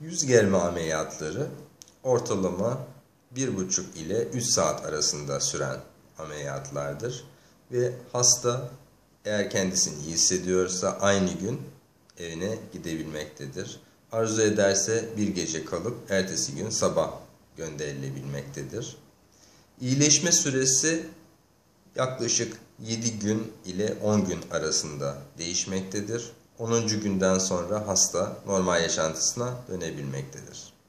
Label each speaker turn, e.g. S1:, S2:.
S1: Yüz germe ameliyatları ortalama 1,5 ile 3 saat arasında süren ameliyatlardır. Ve hasta eğer kendisini iyi hissediyorsa aynı gün evine gidebilmektedir. Arzu ederse bir gece kalıp ertesi gün sabah gönderilebilmektedir. İyileşme süresi yaklaşık 7 gün ile 10 gün arasında değişmektedir. 10. günden sonra hasta normal yaşantısına dönebilmektedir.